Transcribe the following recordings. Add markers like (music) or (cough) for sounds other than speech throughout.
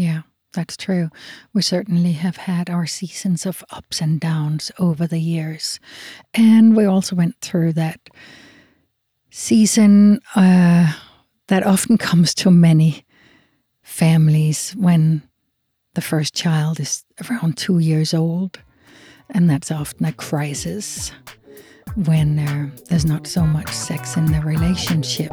Yeah, that's true. We certainly have had our seasons of ups and downs over the years. And we also went through that season uh, that often comes to many families when the first child is around two years old. And that's often a crisis when uh, there's not so much sex in the relationship.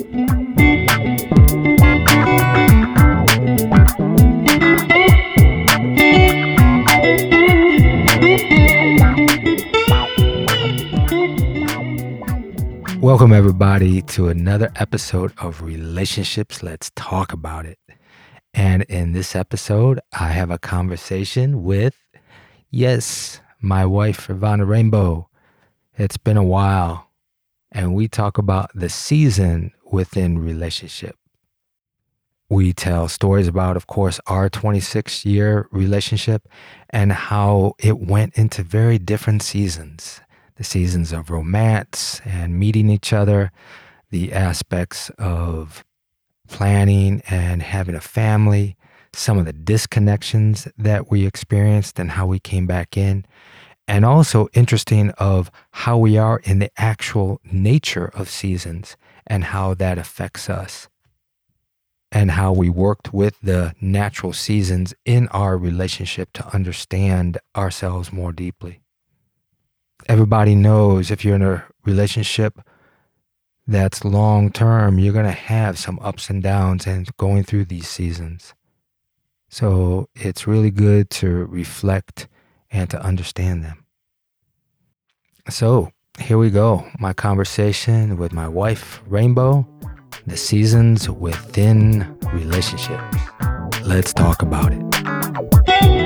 Welcome, everybody, to another episode of Relationships. Let's talk about it. And in this episode, I have a conversation with, yes, my wife, Ivana Rainbow. It's been a while, and we talk about the season within relationship. We tell stories about, of course, our 26 year relationship and how it went into very different seasons the seasons of romance and meeting each other, the aspects of planning and having a family, some of the disconnections that we experienced and how we came back in, and also interesting of how we are in the actual nature of seasons and how that affects us and how we worked with the natural seasons in our relationship to understand ourselves more deeply everybody knows if you're in a relationship that's long term, you're going to have some ups and downs and going through these seasons. So it's really good to reflect and to understand them. So here we go. My conversation with my wife, Rainbow, the seasons within relationships. Let's talk about it.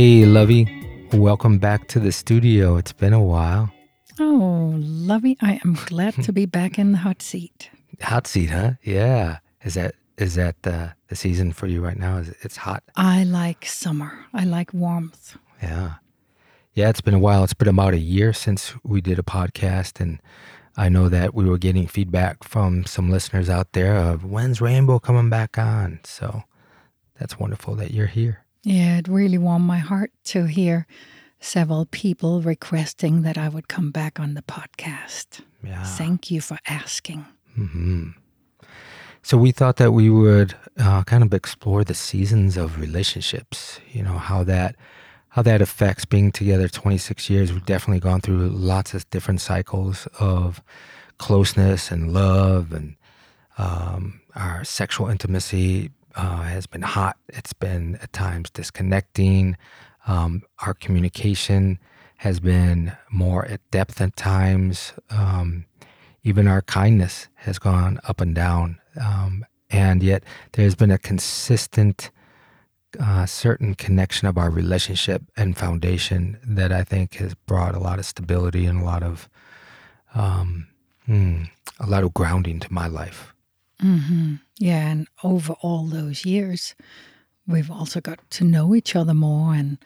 Hey, Lovey. Welcome back to the studio. It's been a while. Oh, Lovey, I am glad to be back in the hot seat. (laughs) Hot seat, huh? Yeah. Is that is that uh, the season for you right now? Is it, it's hot? I like summer. I like warmth. Yeah. Yeah, it's been a while. It's been about a year since we did a podcast and I know that we were getting feedback from some listeners out there of when's Rainbow coming back on. So that's wonderful that you're here. Yeah, it really warmed my heart to hear several people requesting that I would come back on the podcast. Yeah. Thank you for asking. hmm So we thought that we would uh, kind of explore the seasons of relationships. You know how that how that affects being together 26 years. We've definitely gone through lots of different cycles of closeness and love, and um, our sexual intimacy uh, has been hot. It's been at times disconnecting. Um, our communication has been more at depth at times. Um, even our kindness has gone up and down. Um, and yet there's been a consistent, uh, certain connection of our relationship and foundation that I think has brought a lot of stability and a lot of, um, hmm, a lot of grounding to my life. Hmm Yeah, and over all those years, we've also got to know each other more and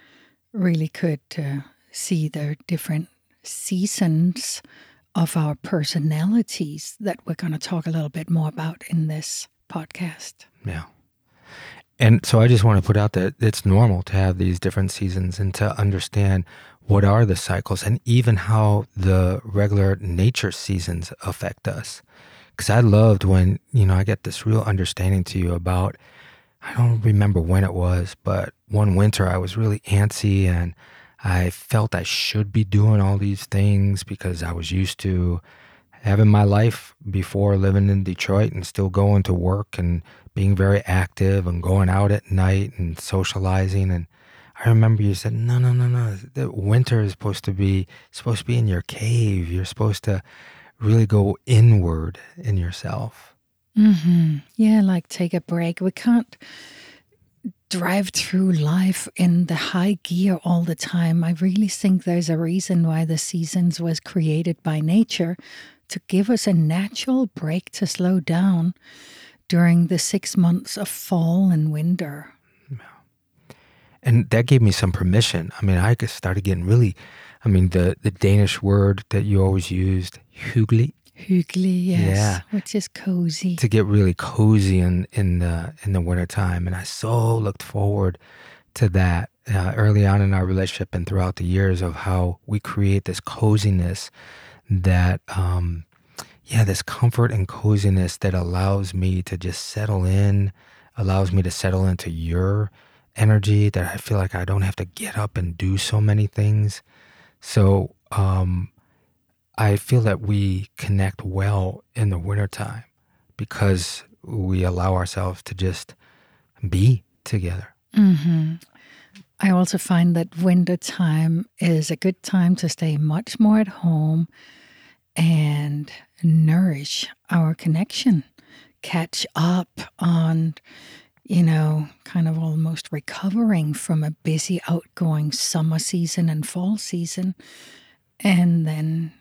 really could uh, see the different seasons of our personalities that we're going to talk a little bit more about in this podcast. Yeah. And so I just want to put out that it's normal to have these different seasons and to understand what are the cycles and even how the regular nature seasons affect us. Because I loved when, you know, I get this real understanding to you about, I don't remember when it was, but one winter I was really antsy and I felt I should be doing all these things because I was used to having my life before living in Detroit and still going to work and being very active and going out at night and socializing. And I remember you said, no, no, no, no. The winter is supposed to be supposed to be in your cave. You're supposed to really go inward in yourself. Mm-hmm. Yeah, like take a break. We can't drive through life in the high gear all the time. I really think there's a reason why the seasons was created by nature to give us a natural break to slow down during the six months of fall and winter. And that gave me some permission. I mean, I could started getting really, I mean, the, the Danish word that you always used, hyggelig. Hyggelig, yes, yeah. which is cozy. To get really cozy in, in the in the wintertime. And I so looked forward to that uh, early on in our relationship and throughout the years of how we create this coziness that um, yeah, this comfort and coziness that allows me to just settle in, allows me to settle into your energy that I feel like I don't have to get up and do so many things. So um, I feel that we connect well in the wintertime because we allow ourselves to just be together. Mm-hmm. I also find that winter time is a good time to stay much more at home and nourish our connection, catch up on, you know, kind of almost recovering from a busy, outgoing summer season and fall season, and then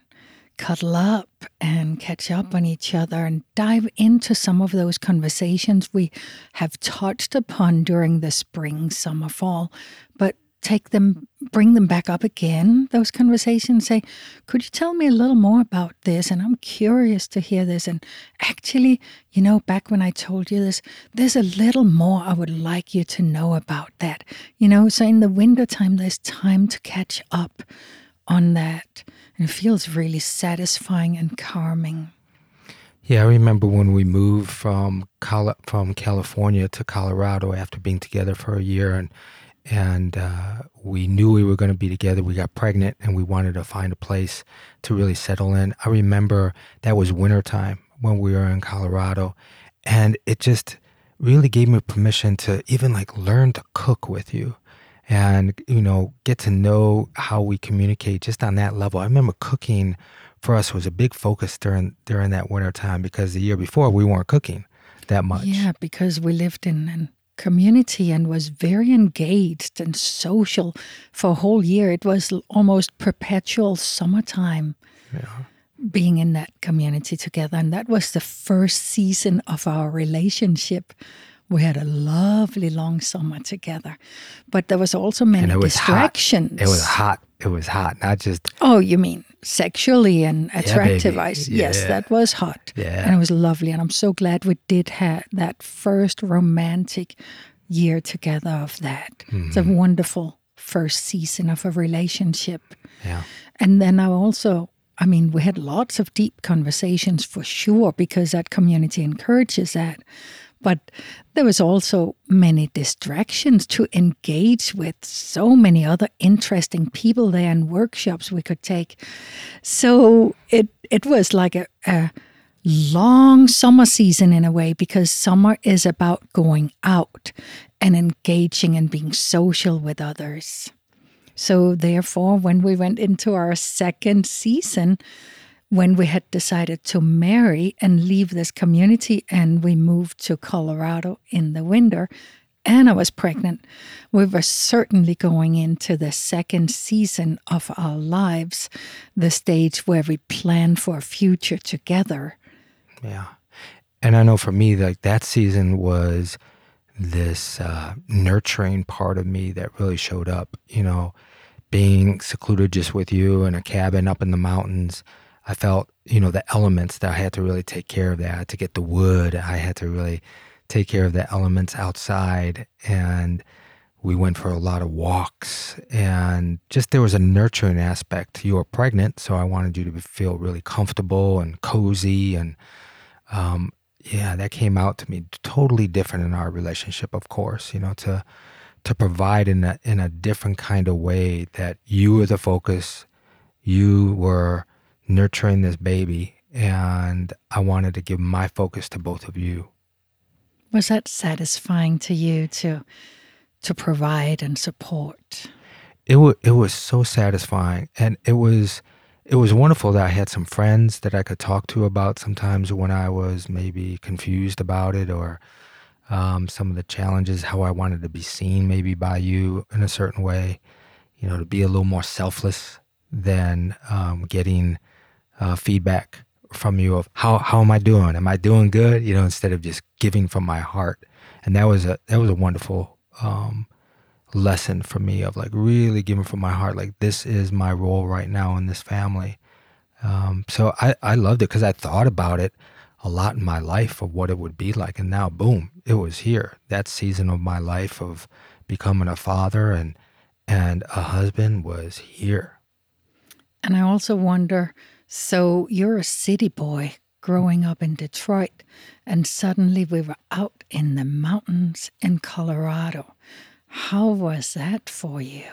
cuddle up and catch up on each other and dive into some of those conversations we have touched upon during the spring, summer, fall, but take them, bring them back up again, those conversations, say, could you tell me a little more about this? And I'm curious to hear this. And actually, you know, back when I told you this, there's a little more I would like you to know about that. You know, so in the winter time, there's time to catch up on that. And it feels really satisfying and calming. Yeah, I remember when we moved from Col- from California to Colorado after being together for a year, and and uh, we knew we were going to be together. We got pregnant and we wanted to find a place to really settle in. I remember that was wintertime when we were in Colorado, and it just really gave me permission to even like learn to cook with you and you know get to know how we communicate just on that level. I remember cooking for us was a big focus during during that winter time because the year before we weren't cooking that much. Yeah, because we lived in an community and was very engaged and social for a whole year. It was almost perpetual summertime yeah. being in that community together. And that was the first season of our relationship. We had a lovely long summer together, but there was also many distractions. Hot. It was hot. It was hot, not just. Oh, you mean sexually and attractive. Yeah, yeah. Yes, that was hot. Yeah. And it was lovely. And I'm so glad we did have that first romantic year together of that. Mm-hmm. It's a mm-hmm. wonderful first season of a relationship. Yeah. And then I also, I mean, we had lots of deep conversations for sure because that community encourages that. But there was also many distractions to engage with so many other interesting people there and workshops we could take. So it it was like a, a long summer season in a way because summer is about going out and engaging and being social with others. So therefore when we went into our second season, when we had decided to marry and leave this community and we moved to Colorado in the winter and I was pregnant, we were certainly going into the second season of our lives, the stage where we plan for a future together. Yeah. And I know for me, like that season was this uh, nurturing part of me that really showed up, you know, being secluded just with you in a cabin up in the mountains I felt, you know, the elements that I had to really take care of that. To get the wood, I had to really take care of the elements outside. And we went for a lot of walks. And just there was a nurturing aspect. You were pregnant, so I wanted you to feel really comfortable and cozy. And um, yeah, that came out to me totally different in our relationship, of course, you know, to to provide in a in a different kind of way that you were the focus. You were nurturing this baby and I wanted to give my focus to both of you. Was that satisfying to you to to provide and support. It was it was so satisfying, and it was it was wonderful that I had some friends that I could talk to about sometimes when I was maybe confused about it or um, some of the challenges, how I wanted to be seen maybe by you in a certain way, you know, to be a little more selfless than um, getting uh, feedback from you of how how am I doing? Am I doing good? You know, instead of just giving from my heart. And that was a that was a wonderful um, lesson for me of like really giving from my heart. Like this is my role right now in this family. Um, so I I loved it because I thought about it a lot in my life of what it would be like, and now boom, it was here. That season of my life of becoming a father and and a husband was here. And I also wonder so you're a city boy growing up in Detroit, and suddenly we were out in the mountains in Colorado. How was that for you?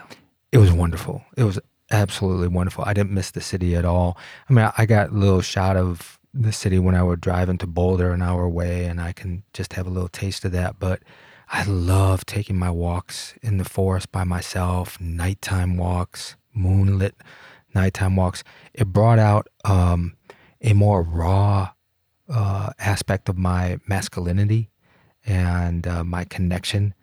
It was wonderful. It was absolutely wonderful. I didn't miss the city at all. I mean, I got a little shot of the city when I would drive into Boulder an hour away, and I can just have a little taste of that. But I love taking my walks in the forest by myself, nighttime walks, moonlit nighttime walks, it brought out um, a more raw uh, aspect of my masculinity and uh, my connection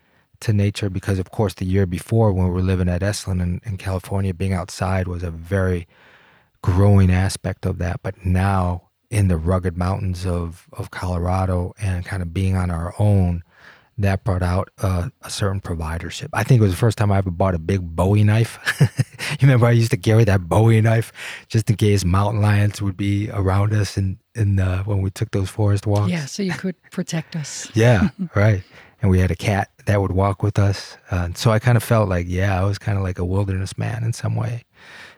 to nature. Because, of course, the year before when we were living at Esalen in, in California, being outside was a very growing aspect of that. But now, in the rugged mountains of, of Colorado and kind of being on our own, that brought out a, a, certain providership. I think it was the first time I ever bought a big Bowie knife. (laughs) you remember I used to carry that Bowie knife just in case mountain lions would be around us and in, in when we took those forest walks. Yeah, so you could (laughs) protect us. yeah, (laughs) right. And we had a cat that would walk with us. Uh, so I kind of felt like, yeah, I was kind of like a wilderness man in some way.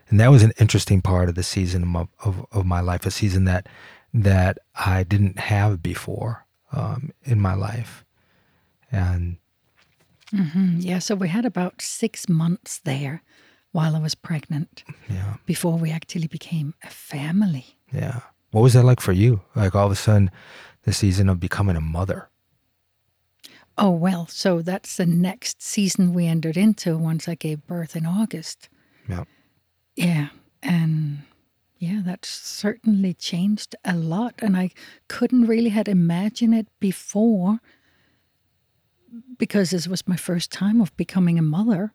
And that was an interesting part of the season of, of, of my life, a season that that I didn't have before um, in my life and mm-hmm. yeah, so we had about six months there while I was pregnant. Yeah. Before we actually became a family. Yeah. What was that like for you? Like all of a sudden, the season of becoming a mother. Oh well, so that's the next season we entered into once I gave birth in August. Yeah. Yeah, and yeah, that certainly changed a lot, and I couldn't really had imagined it before because this was my first time of becoming a mother.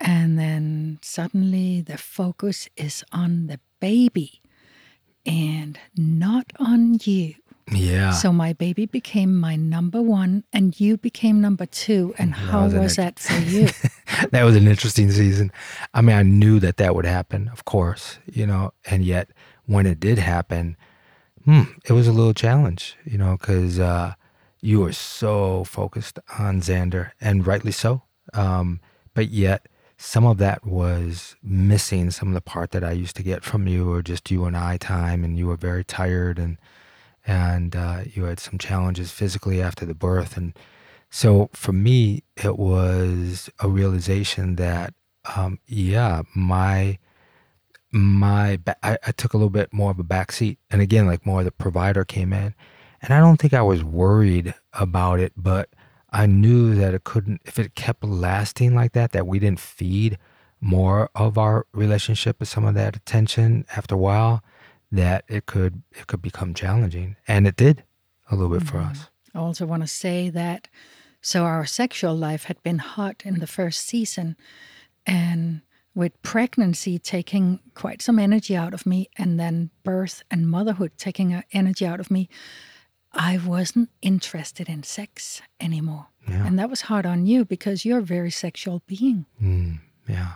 And then suddenly the focus is on the baby and not on you. Yeah. So my baby became my number one and you became number two. And how was, was that for you? (laughs) that was an interesting season. I mean, I knew that that would happen, of course, you know, and yet when it did happen, hmm, it was a little challenge, you know, because uh, you were so focused on Xander, and rightly so. Um, but yet, some of that was missing. Some of the part that I used to get from you, or just you and I time, and you were very tired, and and uh, you had some challenges physically after the birth, and so for me, it was a realization that, um, yeah, my my I, I took a little bit more of a back seat, and again, like more the provider came in and I don't think I was worried about it, but I knew that it couldn't, if it kept lasting like that, that we didn't feed more of our relationship with some of that attention after a while, that it could it could become challenging. And it did a little bit mm-hmm. for us. I also want to say that so our sexual life had been hot in the first season and with pregnancy taking quite some energy out of me and then birth and motherhood taking energy out of me I wasn't interested in sex anymore. Yeah. And that was hard on you because you're a very sexual being. Mm, yeah.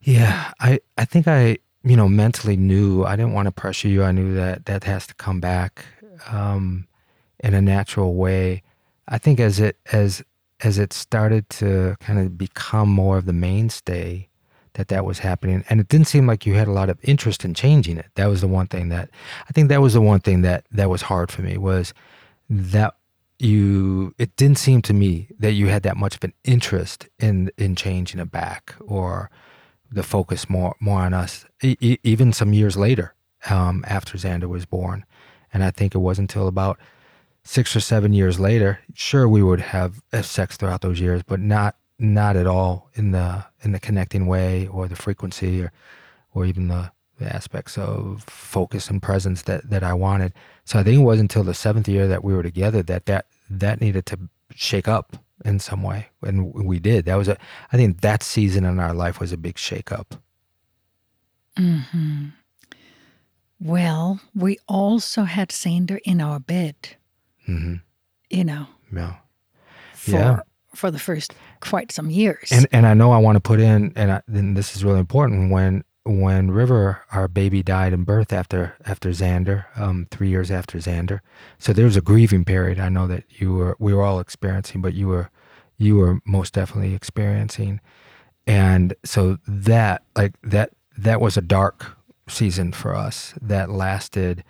Yeah. I, I think I, you know, mentally knew I didn't want to pressure you. I knew that that has to come back um, in a natural way. I think as it, as, as it started to kind of become more of the mainstay, that that was happening. And it didn't seem like you had a lot of interest in changing it. That was the one thing that i think that was the one thing that that was hard for me was that you it didn't seem to me that you had that much of an interest in in changing it back or the focus more more on us e- even some years later um, after xander was born. And i think it wasn't until about six or seven years later, sure we would have sex throughout those years, but not not at all in the in the connecting way or the frequency or or even the, the aspects of focus and presence that that I wanted. So I think it was until the seventh year that we were together that that that needed to shake up in some way, and we did. That was a. I think that season in our life was a big shake up. Hmm. Well, we also had Xander in our bed. Mm-hmm. You know. Yeah. For, Yeah. For the first quite some years. And and I know I want to put in, and I, then this is really important when when River, our baby, died in birth after after Xander, um, three years after Xander. So there was a grieving period. I know that you were we were all experiencing, but you were you were most definitely experiencing, and so that like that that was a dark season for us that lasted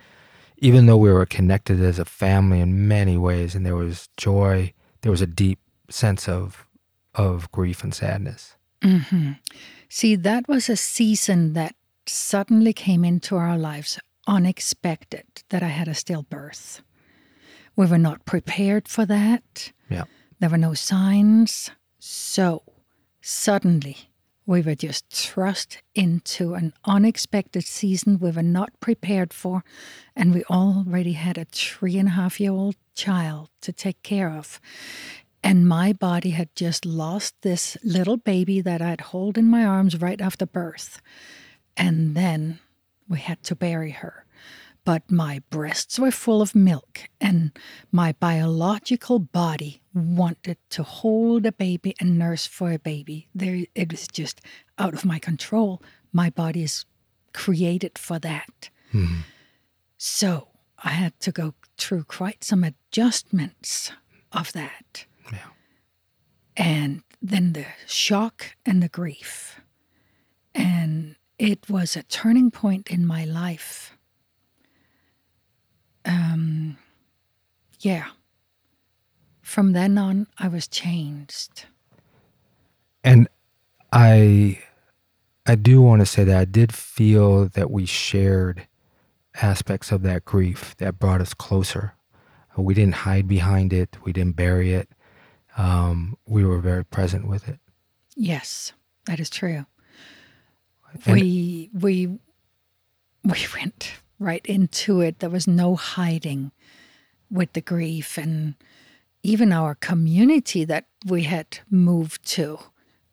even though we were connected as a family in many ways and there was joy there was a deep sense of of grief and sadness hmm See, that was a season that suddenly came into our lives unexpected that I had a stillbirth. We were not prepared for that. yeah There were no signs. So suddenly we were just thrust into an unexpected season we were not prepared for. And we already had a three and a half year old child to take care of. And my body had just lost this little baby that I'd hold in my arms right after birth. And then we had to bury her. But my breasts were full of milk, and my biological body wanted to hold a baby and nurse for a baby. There, it was just out of my control. My body is created for that. Mhm. So I had to go through quite some adjustments of that. Yeah. And then the shock and the grief. And it was a turning point in my life. Um, yeah. From then on, I was changed. and i i do want to say that i did feel that we shared aspects of that grief that brought us closer we didn't hide behind it we didn't bury it um, we were very present with it Yes, that is true. And- we we we went right into it. There was no hiding with the grief and even our community that we had moved to,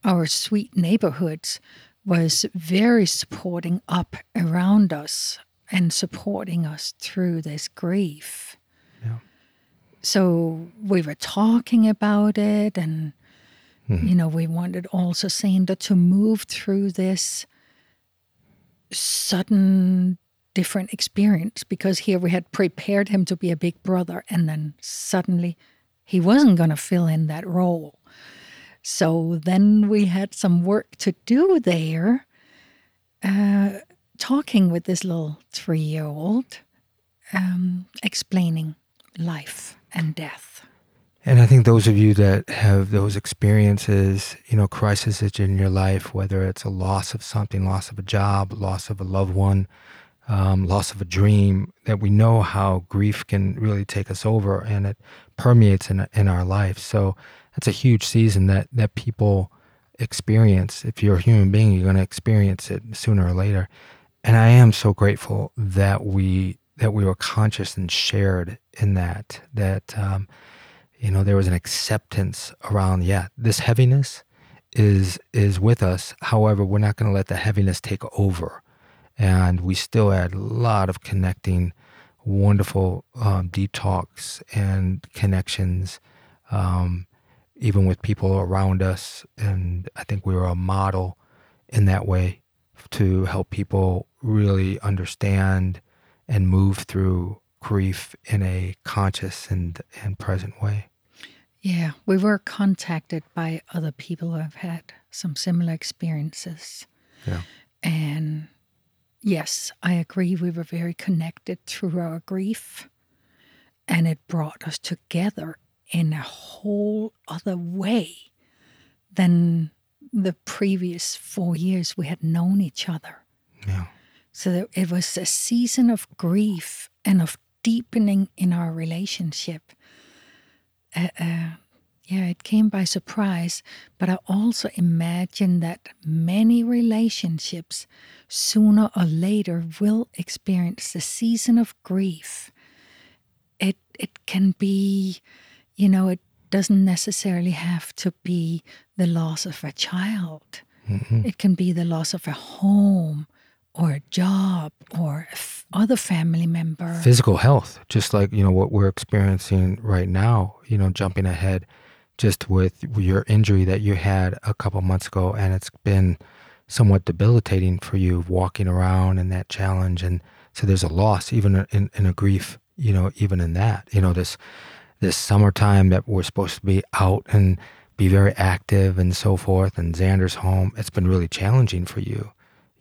our sweet neighborhoods, was very supporting up around us and supporting us through this grief. So we were talking about it and Mhm. you know, we wanted also Xander to move through this sudden different experience because here we had prepared him to be a big brother and then suddenly he wasn't going to fill in that role. So then we had some work to do there, uh, talking with this little three year old, um, explaining life and death. And I think those of you that have those experiences, you know, crises in your life, whether it's a loss of something, loss of a job, loss of a loved one, um, loss of a dream, that we know how grief can really take us over and it permeates in, in our life. So that's a huge season that, that people experience. If you're a human being, you're going to experience it sooner or later. And I am so grateful that we that we were conscious and shared in that. That um, you know there was an acceptance around yeah this heaviness is is with us however we're not going to let the heaviness take over and we still had a lot of connecting wonderful um, and connections um, even with people around us and i think we were a model in that way to help people really understand and move through grief in a conscious and, and present way Yeah, we were contacted by other people who have had some similar experiences. Yeah. And yes, I agree. We were very connected through our grief, and it brought us together in a whole other way than the previous four years we had known each other. yeah So that it was a season of grief and of deepening in our relationship. Uh, uh, yeah, it came by surprise, but I also imagine that many relationships sooner or later will experience the season of grief. It it can be, you know, it doesn't necessarily have to be the loss of a child. Mhm. It can be the loss of a home or a job or other family member. physical health, just like you know what we're experiencing right now. You know, jumping ahead, just with your injury that you had a couple months ago, and it's been somewhat debilitating for you walking around and that challenge, and so there's a loss, even in, in a grief. You know, even in that, you know, this this summertime that we're supposed to be out and be very active and so forth, and Xander's home. It's been really challenging for you,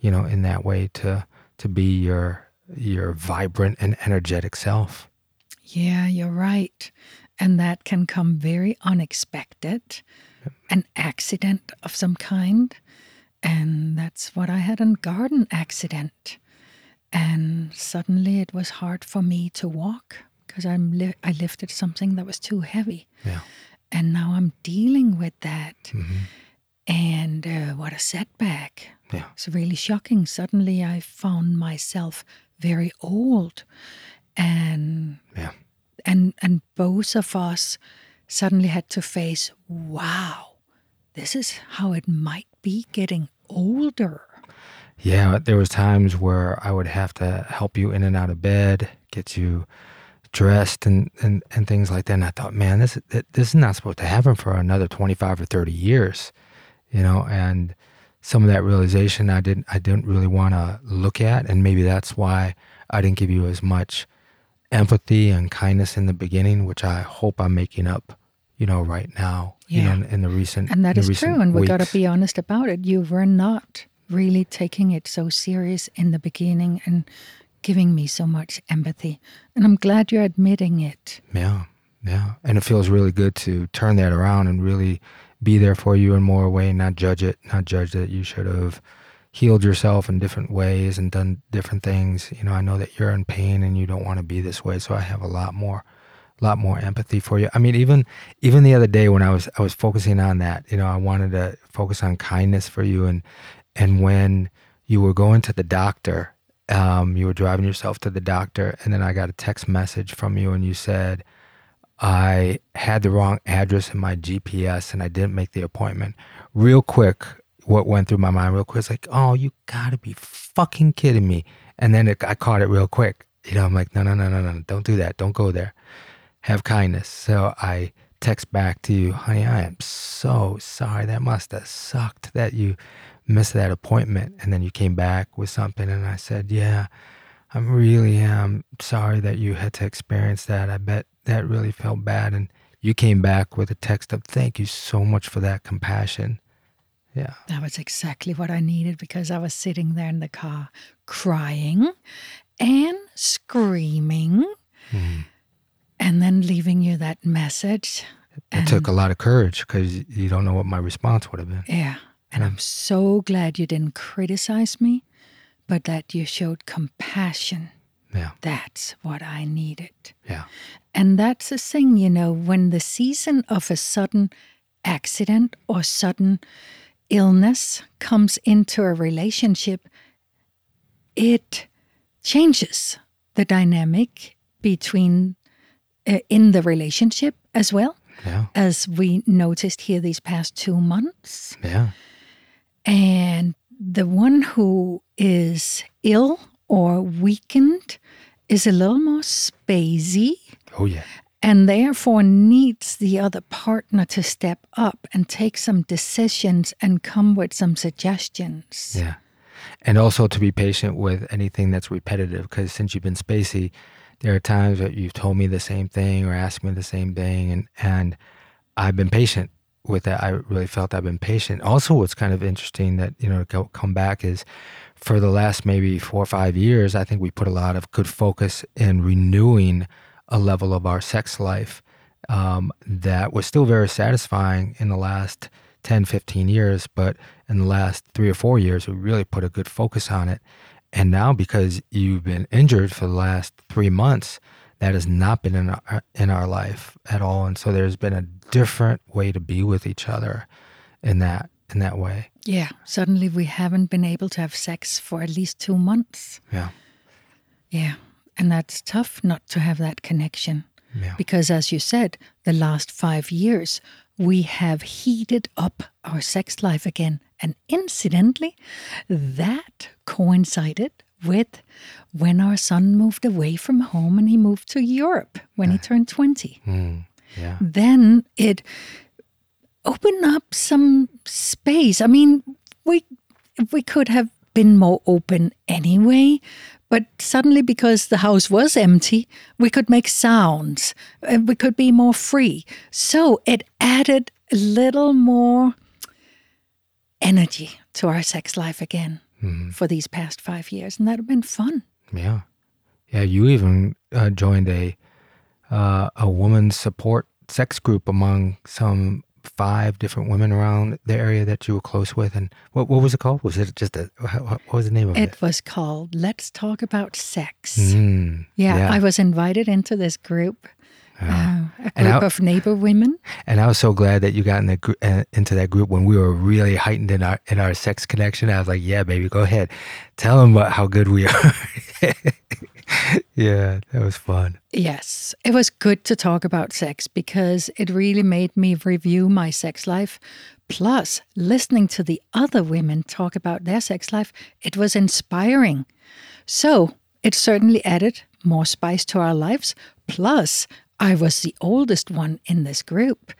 you know, in that way to to be your your vibrant and energetic self. Yeah, you're right. And that can come very unexpected, an accident of some kind. And that's what I had a garden accident. And suddenly it was hard for me to walk because I'm li- I lifted something that was too heavy. Yeah. And now I'm dealing with that. Mhm. And uh, what a setback. Yeah. It's really shocking. Suddenly I found myself very old. And Yeah. and and both of us suddenly had to face, wow, this is how it might be getting older. Yeah, there was times where I would have to help you in and out of bed, get you dressed and, and, and things like that. And I thought, man, this this is not supposed to happen for another 25 or 30 years, you know, and some of that realization I didn't I didn't really want to look at and maybe that's why I didn't give you as much empathy and kindness in the beginning, which I hope I'm making up, you know, right now. You know, Yeah. in, in the recent And that is true. And we got to be honest about it. You were not really taking it so serious in the beginning and giving me so much empathy. And I'm glad you're admitting it. Yeah, yeah. And it feels really good to turn that around and really be there for you in more way, not judge it, not judge that you should have healed yourself in different ways and done different things. You know, I know that you're in pain and you don't want to be this way, so I have a lot more a lot more empathy for you. I mean, even even the other day when I was I was focusing on that, you know, I wanted to focus on kindness for you and and when you were going to the doctor, um, you were driving yourself to the doctor, and then I got a text message from you, and you said, I had the wrong address in my GPS and I didn't make the appointment. Real quick, what went through my mind real quick is like, oh, you gotta be fucking kidding me. And then it, I caught it real quick. You know, I'm like, no, no, no, no, no, don't do that. Don't go there. Have kindness. So I text back to you, honey, I am so sorry. That must have sucked that you missed that appointment. And then you came back with something and I said, yeah, I am really am sorry that you had to experience that. I bet that really felt bad. And you came back with a text of thank you so much for that compassion. Yeah. That was exactly what I needed because I was sitting there in the car crying and screaming Mhm. and then leaving you that message. It took a lot of courage because you don't know what my response would have been. Yeah. And I'm so glad you didn't criticize me, but that you showed compassion. Yeah. That's what I needed. Yeah. And that's the thing, you know, when the season of a sudden accident or sudden illness comes into a relationship, it changes the dynamic between uh, in the relationship as well Yeah. as we noticed here these past two months. Yeah. And the one who is ill or weakened is a little more spacey Oh, yeah. and therefore needs the other partner to step up and take some decisions and come with some suggestions. Yeah. And also to be patient with anything that's repetitive because since you've been spacey, there are times that you've told me the same thing or asked me the same thing and and I've been patient with that. I really felt I've been patient. Also what's kind of interesting that, you know, to come back is for the last maybe 4 or 5 years, I think we put a lot of good focus in renewing a level of our sex life um, that was still very satisfying in the last 10, 15 years, but in the last three or four years, we really put a good focus on it. And now, because you've been injured for the last three months, that has not been in our in our life at all, and so there's been a different way to be with each other in that in that way. Yeah. Suddenly we haven't been able to have sex for at least two months. Yeah. Yeah. And that's tough not to have that connection. Yeah. Because, as you said, the last five years, we have heated up our sex life again. And incidentally, that coincided with when our son moved away from home and he moved to Europe when he turned 20. Mm, yeah. Then it opened up some space. I mean, we we could have been more open anyway, but suddenly, because the house was empty, we could make sounds. uh, We could be more free. So it added a little more energy to our sex life again for these past five years. And that had been fun. Yeah. Yeah. You even uh, joined a uh, a woman's support sex group among some five different women around the area that you were close with. And what what was it called? Was it just a what was the name of it? It was called Let's Talk About Sex. Mm, Yeah, I was invited into this group, uh, a group I- of neighbor women. And I was so glad that you got in the uh, into that group when we were really heightened in our in our sex connection. I was like, "Yeah, baby, go ahead, tell them what, how good we are." (laughs) (laughs) yeah, that was fun. Yes, it was good to talk about sex because it really made me review my sex life. Plus, listening to the other women talk about their sex life, it was inspiring. So, it certainly added more spice to our lives. Plus, I was the oldest one in this group.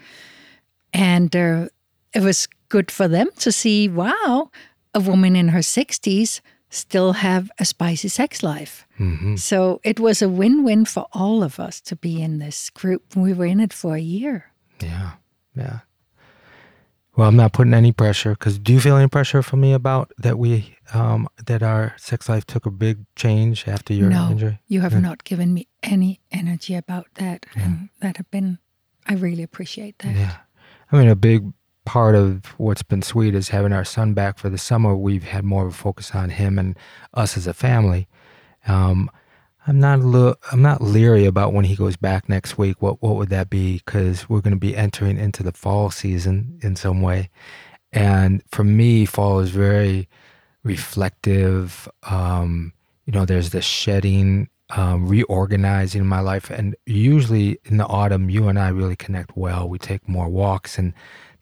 And uh, it was good for them to see wow, a woman in her 60s still have a spicy sex life. So it was a win win for all of us to be in this group. We were in it for a year. Yeah, yeah. Well, I'm not putting any pressure because do you feel any pressure from me about that we um, that our sex life took a big change after your no, injury? you have not given me any energy about that. And that have been, I really appreciate that. Yeah. I mean, a big part of what's been sweet is having our son back for the summer. We've had more of a focus on him and us as a family. Um, I'm not I'm not leery about when he goes back next week. What what would that be? Because we're going to be entering into the fall season in some way, and for me, fall is very reflective. Um, you know, there's the shedding, um, reorganizing in my life, and usually in the autumn, you and I really connect well. We take more walks, and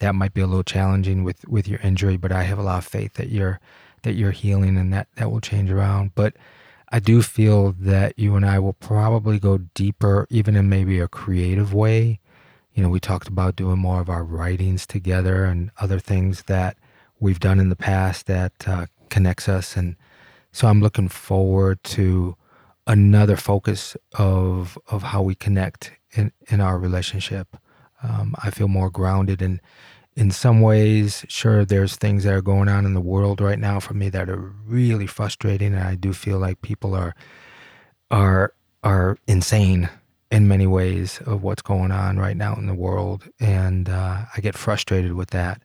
that might be a little challenging with with your injury, but I have a lot of faith that you're that you're healing, and that that will change around. But I do feel that you and I will probably go deeper, even in maybe a creative way. You know, we talked about doing more of our writings together and other things that we've done in the past that uh, connects us. And so I'm looking forward to another focus of of how we connect in in our relationship. Um, I feel more grounded and in some ways, sure, there's things that are going on in the world right now for me that are really frustrating, and I do feel like people are are are insane in many ways of what's going on right now in the world, and uh, I get frustrated with that.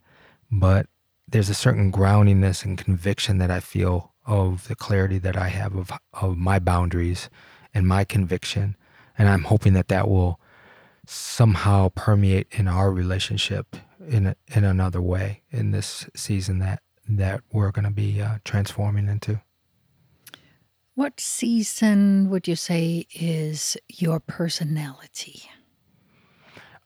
But there's a certain groundiness and conviction that I feel of the clarity that I have of of my boundaries and my conviction, and I'm hoping that that will somehow permeate in our relationship in a, in another way in this season that that we're going to be uh, transforming into. What season would you say is your personality?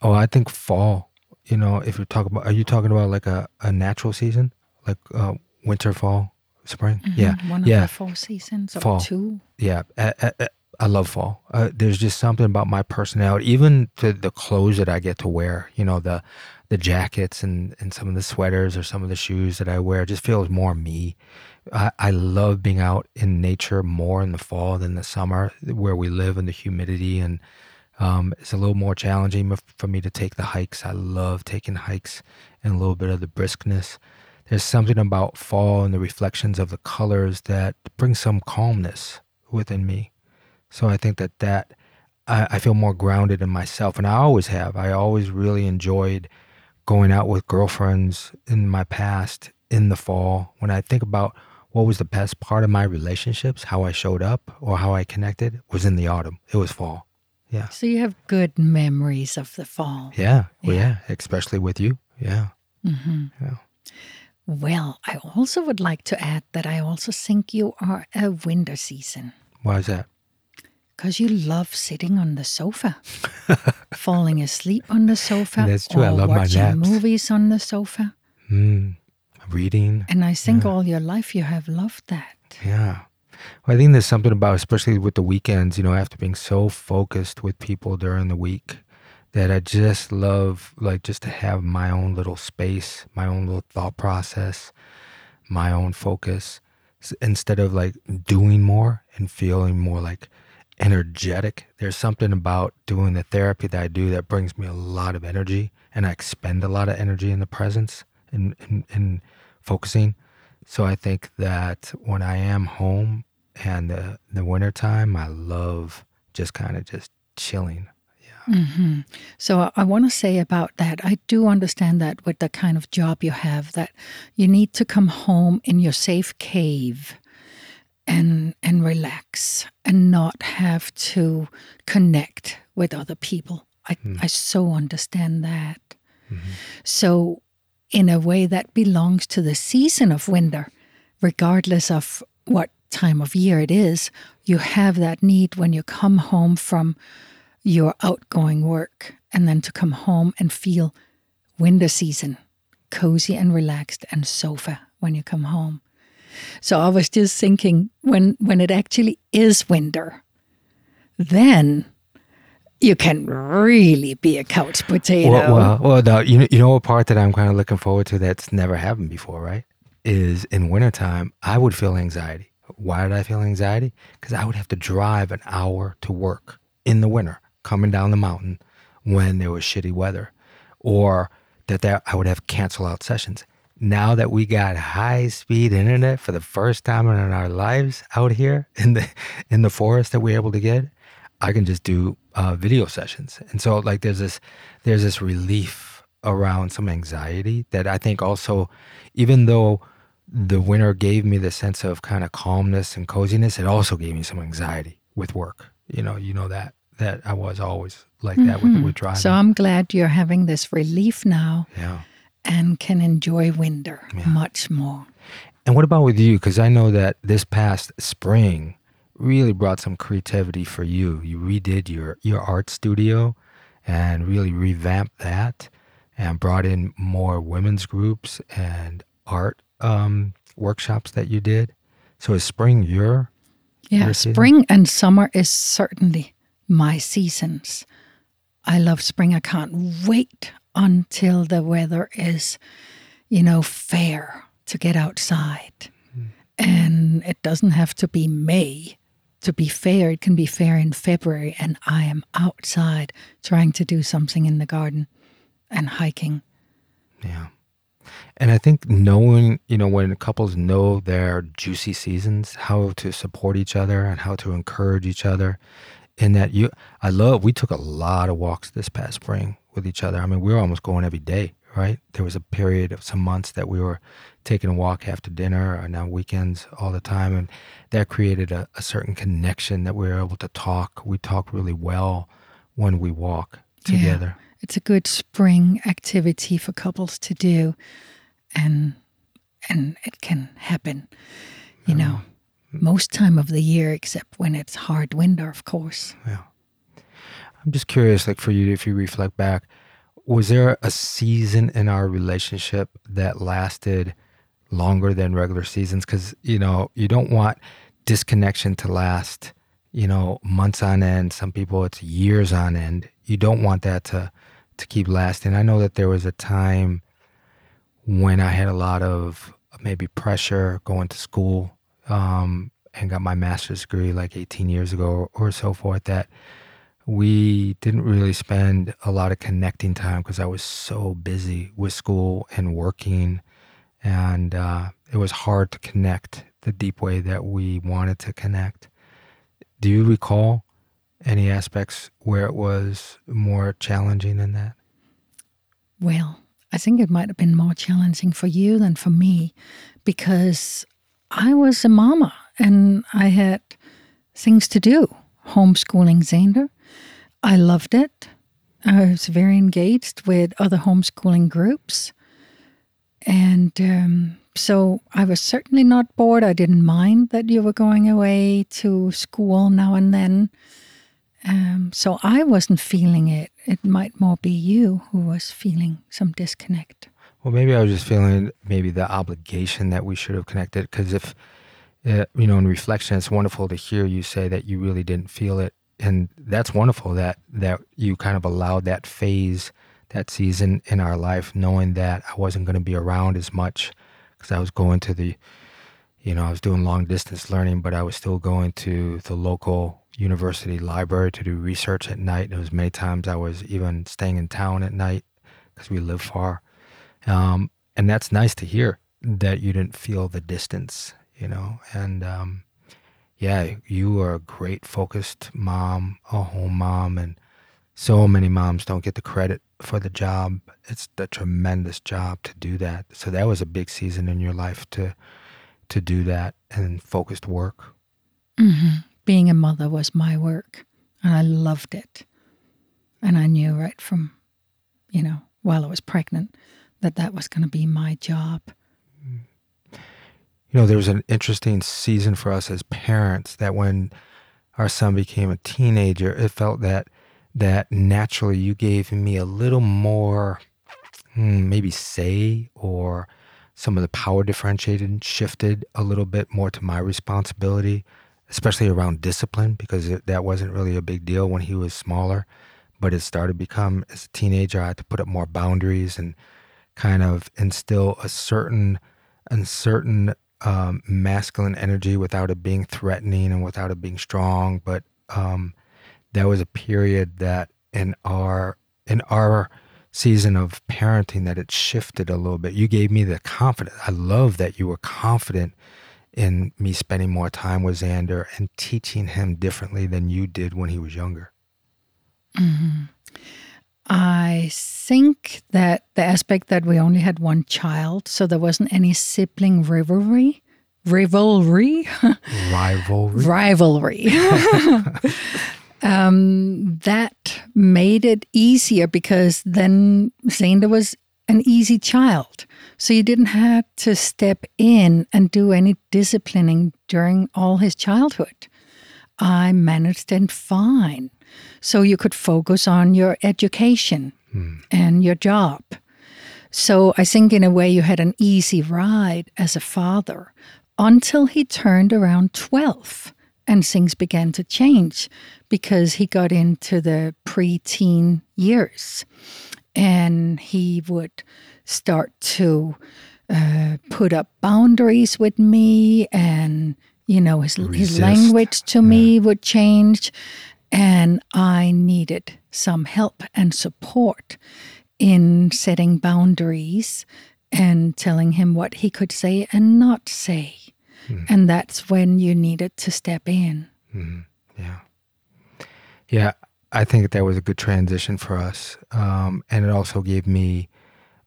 Oh, I think fall. You know, if you talk about, are you talking about like a, a natural season, like uh, winter, fall, spring? Yeah, Mm-hmm. One of yeah, the four seasons or Fall. two? yeah. I love fall. Uh, there's just something about my personality, even to the clothes that I get to wear. You know, the the jackets and and some of the sweaters or some of the shoes that I wear just feels more me. I, I love being out in nature more in the fall than the summer, where we live in the humidity and um, it's a little more challenging for me to take the hikes. I love taking hikes and a little bit of the briskness. There's something about fall and the reflections of the colors that brings some calmness within me. So I think that that I, I feel more grounded in myself, and I always have. I always really enjoyed going out with girlfriends in my past in the fall. When I think about what was the best part of my relationships, how I showed up or how I connected, was in the autumn. It was fall. Yeah. So you have good memories of the fall. Yeah. Well, yeah. Especially with you. Yeah. hmm Yeah. Well, I also would like to add that I also think you are a winter season Why is that? Because you love sitting on the sofa, (laughs) falling asleep on the sofa, That's true. or I love my watching naps. movies on the sofa. Mm. Reading. And I think all your life you have loved that. Yeah. Well, I think there's something about, especially with the weekends, you know, after being so focused with people during the week, that I just love, like, just to have my own little space, my own little thought process, my own focus, instead of like doing more and feeling more like energetic. There's something about doing the therapy that I do that brings me a lot of energy, and I expend a lot of energy in the presence and in, in focusing. So I think that when I am home and the the wintertime, I love just kind of just chilling. Yeah hmm So I, I want to say about that. I do understand that with the kind of job you have, that you need to come home in your safe cave and and relax and not have to connect with other people. I, hmm. I so understand that. Mm-hmm. So in a way that belongs to the season of winter, regardless of what time of year it is, you have that need when you come home from your outgoing work and then to come home and feel winter season, cozy and relaxed and sofa when you come home. So I was just thinking when when it actually is winter, then you can really be a couch potato. Well, well, well the, you know, you know, a part that I'm kind of looking forward to that's never happened before, right? Is in wintertime, I would feel anxiety. Why did I feel anxiety? Because I would have to drive an hour to work in the winter, coming down the mountain when there was shitty weather, or that there, I would have cancel out sessions. Now that we got high speed internet for the first time in our lives out here (laughs) in the in the forest that we're able to get, I can just do uh, video sessions, and so like there's this there's this relief around some anxiety that I think also, even though the winter gave me the sense of kind of calmness and coziness, it also gave me some anxiety with work. You know, you know that that I was always like that with with driving. so I'm glad you're having this relief now yeah. And can enjoy winter much more. And what about with you? Because I know that this past spring really brought some creativity for you. You redid your your art studio and really revamped that and brought in more women's groups and art um, workshops that you did. So is spring your Yeah, Your spring and summer is certainly my seasons. I love spring. I can't wait until the weather is, you know, fair to get outside. Hmm. And it doesn't have to be May to be fair. It can be fair in February, and I am outside trying to do something in the garden and hiking. Yeah. And I think knowing, you know, when couples know their juicy seasons, how to support each other and how to encourage each other. In that you, I love, we took a lot of walks this past spring with each other. I mean, we were almost going every day, right? There was a period of some months that we were taking a walk after dinner and now weekends all the time. And that created a, a certain connection that we were able to talk. We talk really well when we walk Yeah. together. It's a good spring activity for couples to do, and and it can happen, you know, most time of the year except when it's hard winter, of course. Yeah. I'm just curious, like for you, if you reflect back, was there a season in our relationship that lasted longer than regular seasons? Because, you know, you don't want disconnection to last, you know, months on end. Some people, it's years on end. You don't want that to, to keep lasting. I know that there was a time when I had a lot of uh, maybe pressure going to school um, and got my master's degree like 18 years ago or so forth that we didn't really spend a lot of connecting time because I was so busy with school and working. And uh, it was hard to connect the deep way that we wanted to connect. Do you recall any aspects where it was more challenging than that? Well, I think it might have been more challenging for you than for me because I was a mama and I had things to do. Homeschooling Xander. I loved it. I was very engaged with other homeschooling groups. And um, so I was certainly not bored. I didn't mind that you were going away to school now and then. Um, so I wasn't feeling it. It might more be you who was feeling some disconnect. Well, maybe I was just feeling maybe the obligation that we should have connected. Because if, uh, you know, in reflection, it's wonderful to hear you say that you really didn't feel it, and that's wonderful that that you kind of allowed that phase, that season in our life, knowing that I wasn't going to be around as much because I was going to the, you know, I was doing long distance learning, but I was still going to the local university library to do research at night. There was many times I was even staying in town at night because we live far. Um, and that's nice to hear that you didn't feel the distance, you know. And um, yeah, you are a great focused mom, a home mom, and so many moms don't get the credit for the job. It's a tremendous job to do that. So that was a big season in your life to to do that and focused work. Mm-hmm being a mother was my work and I loved it. And I knew right from, you know, while I was pregnant that that was going to be my job. You know, there was an interesting season for us as parents that when our son became a teenager, it felt that that naturally you gave me a little more hmm, maybe say or some of the power differentiated shifted a little bit more to my responsibility especially around discipline because it, that wasn't really a big deal when he was smaller but it started to become as a teenager i had to put up more boundaries and kind of instill a certain uncertain um, masculine energy without it being threatening and without it being strong but um, that was a period that in our in our season of parenting that it shifted a little bit you gave me the confidence i love that you were confident in me spending more time with Xander and teaching him differently than you did when he was younger? Mm-hmm. I think that the aspect that we only had one child, so there wasn't any sibling rivalry. Rivalry? (laughs) Rivalry. Rivalry. (laughs) um, that made it easier because then Xander was an easy child. So you didn't have to step in and do any disciplining during all his childhood. I managed it fine. So you could focus on your education hmm. and your job. So I think, in a way, you had an easy ride as a father until he turned around 12 and things began to change because he got into the preteen years and he would start to uh, put up boundaries with me and you know his, his language to yeah. me would change and i needed some help and support in setting boundaries and telling him what he could say and not say mm. and that's when you needed to step in mm. yeah yeah I think that was a good transition for us. Um, and it also gave me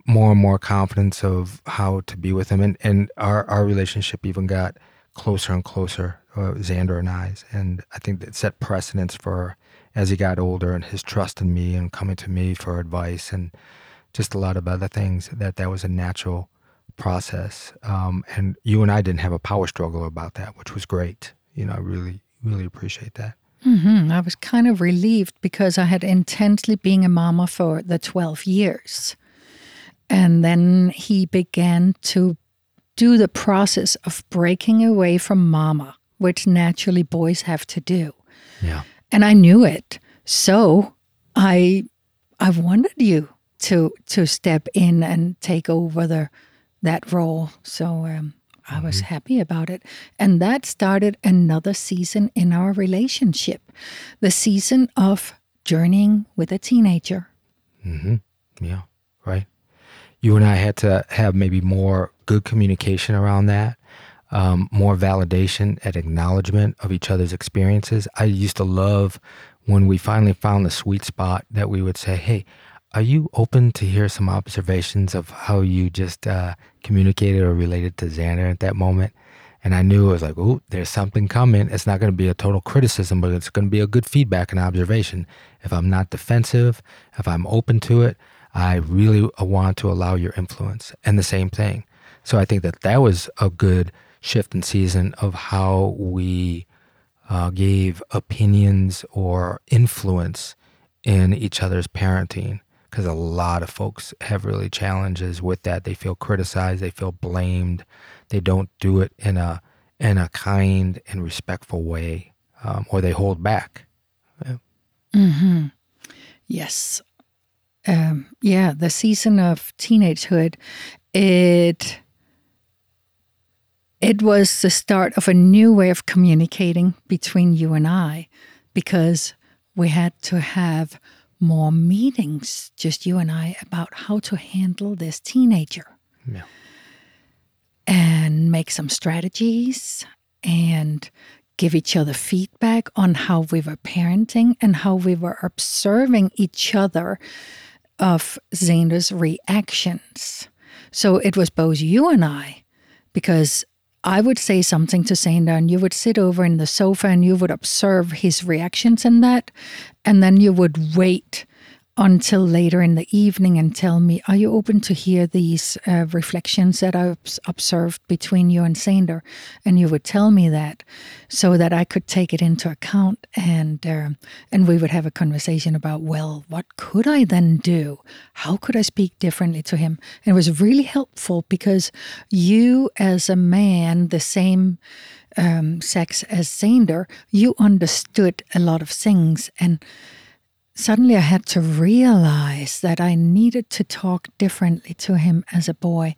more and more confidence of how to be with him. And, and our, our relationship even got closer and closer, uh, Xander and I's. And I think that set precedence for as he got older and his trust in me and coming to me for advice and just a lot of other things that that was a natural process. Um, and you and I didn't have a power struggle about that, which was great. You know, I really, really appreciate that. Mm-hmm. I was kind of relieved because I had intensely been a mama for the 12 years. And then he began to do the process of breaking away from mama, which naturally boys have to do. Yeah. And I knew it. So I I wanted you to to step in and take over the that role. So um, I was mm-hmm. happy about it. And that started another season in our relationship the season of journeying with a teenager. Mm-hmm. Yeah, right. You and I had to have maybe more good communication around that, um, more validation and acknowledgement of each other's experiences. I used to love when we finally found the sweet spot that we would say, hey, are you open to hear some observations of how you just uh, communicated or related to Xander at that moment? And I knew it was like, oh, there's something coming. It's not going to be a total criticism, but it's going to be a good feedback and observation. If I'm not defensive, if I'm open to it, I really want to allow your influence. And the same thing. So I think that that was a good shift in season of how we uh, gave opinions or influence in each other's parenting because a lot of folks have really challenges with that. They feel criticized, they feel blamed, they don't do it in a in a kind and respectful way, um, or they hold back. Yeah. Mm-hmm. Yes, um, yeah. The season of teenagehood, it it was the start of a new way of communicating between you and I, because we had to have more meetings, just you and I, about how to handle this teenager. Yeah. And make some strategies and give each other feedback on how we were parenting and how we were observing each other of Xander's reactions. So it was both you and I, because I would say something to Xander, and you would sit over in the sofa and you would observe his reactions in that. And then you would wait until later in the evening and tell me, Are you open to hear these uh, reflections that I've observed between you and Xander? And you would tell me that so that I could take it into account and, uh, and we would have a conversation about, Well, what could I then do? How could I speak differently to him? And it was really helpful because you, as a man, the same um, sex as Xander, you understood a lot of things. And suddenly I had to realize that I needed to talk differently to him as a boy.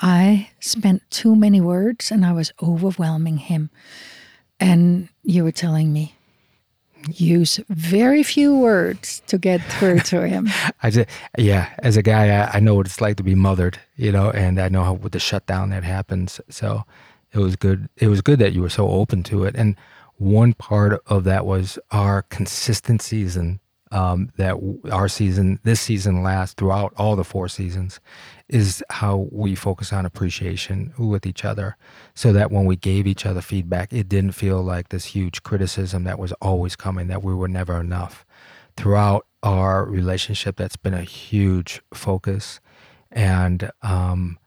I spent too many words and I was overwhelming him. And you were telling me, use very few words to get through to him. (laughs) I just, yeah, as a guy, I, I, know what it's like to be mothered, you know, and I know how with the shutdown that happens. So it was good. It was good that you were so open to it. And one part of that was our consistencies and um, that our season, this season, lasts throughout all the four seasons, is how we focus on appreciation with each other, so that when we gave each other feedback, it didn't feel like this huge criticism that was always coming, that we were never enough. Throughout our relationship, that's been a huge focus, and um,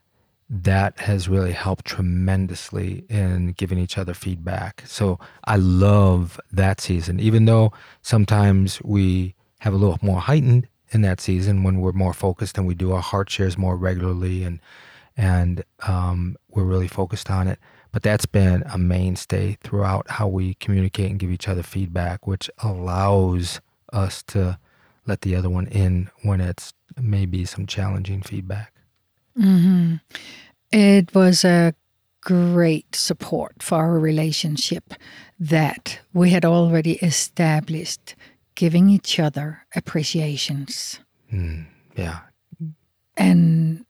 that has really helped tremendously in giving each other feedback. So I love that season, even though sometimes we have a little more heightened in that season when we're more focused and we do our heart shares more regularly and and um, we're really focused on it. But that's been a mainstay throughout how we communicate and give each other feedback, which allows us to let the other one in when it's maybe some challenging feedback. Mm-hmm. It was a great support for our relationship that we had already established giving each other appreciations. Mm, yeah. And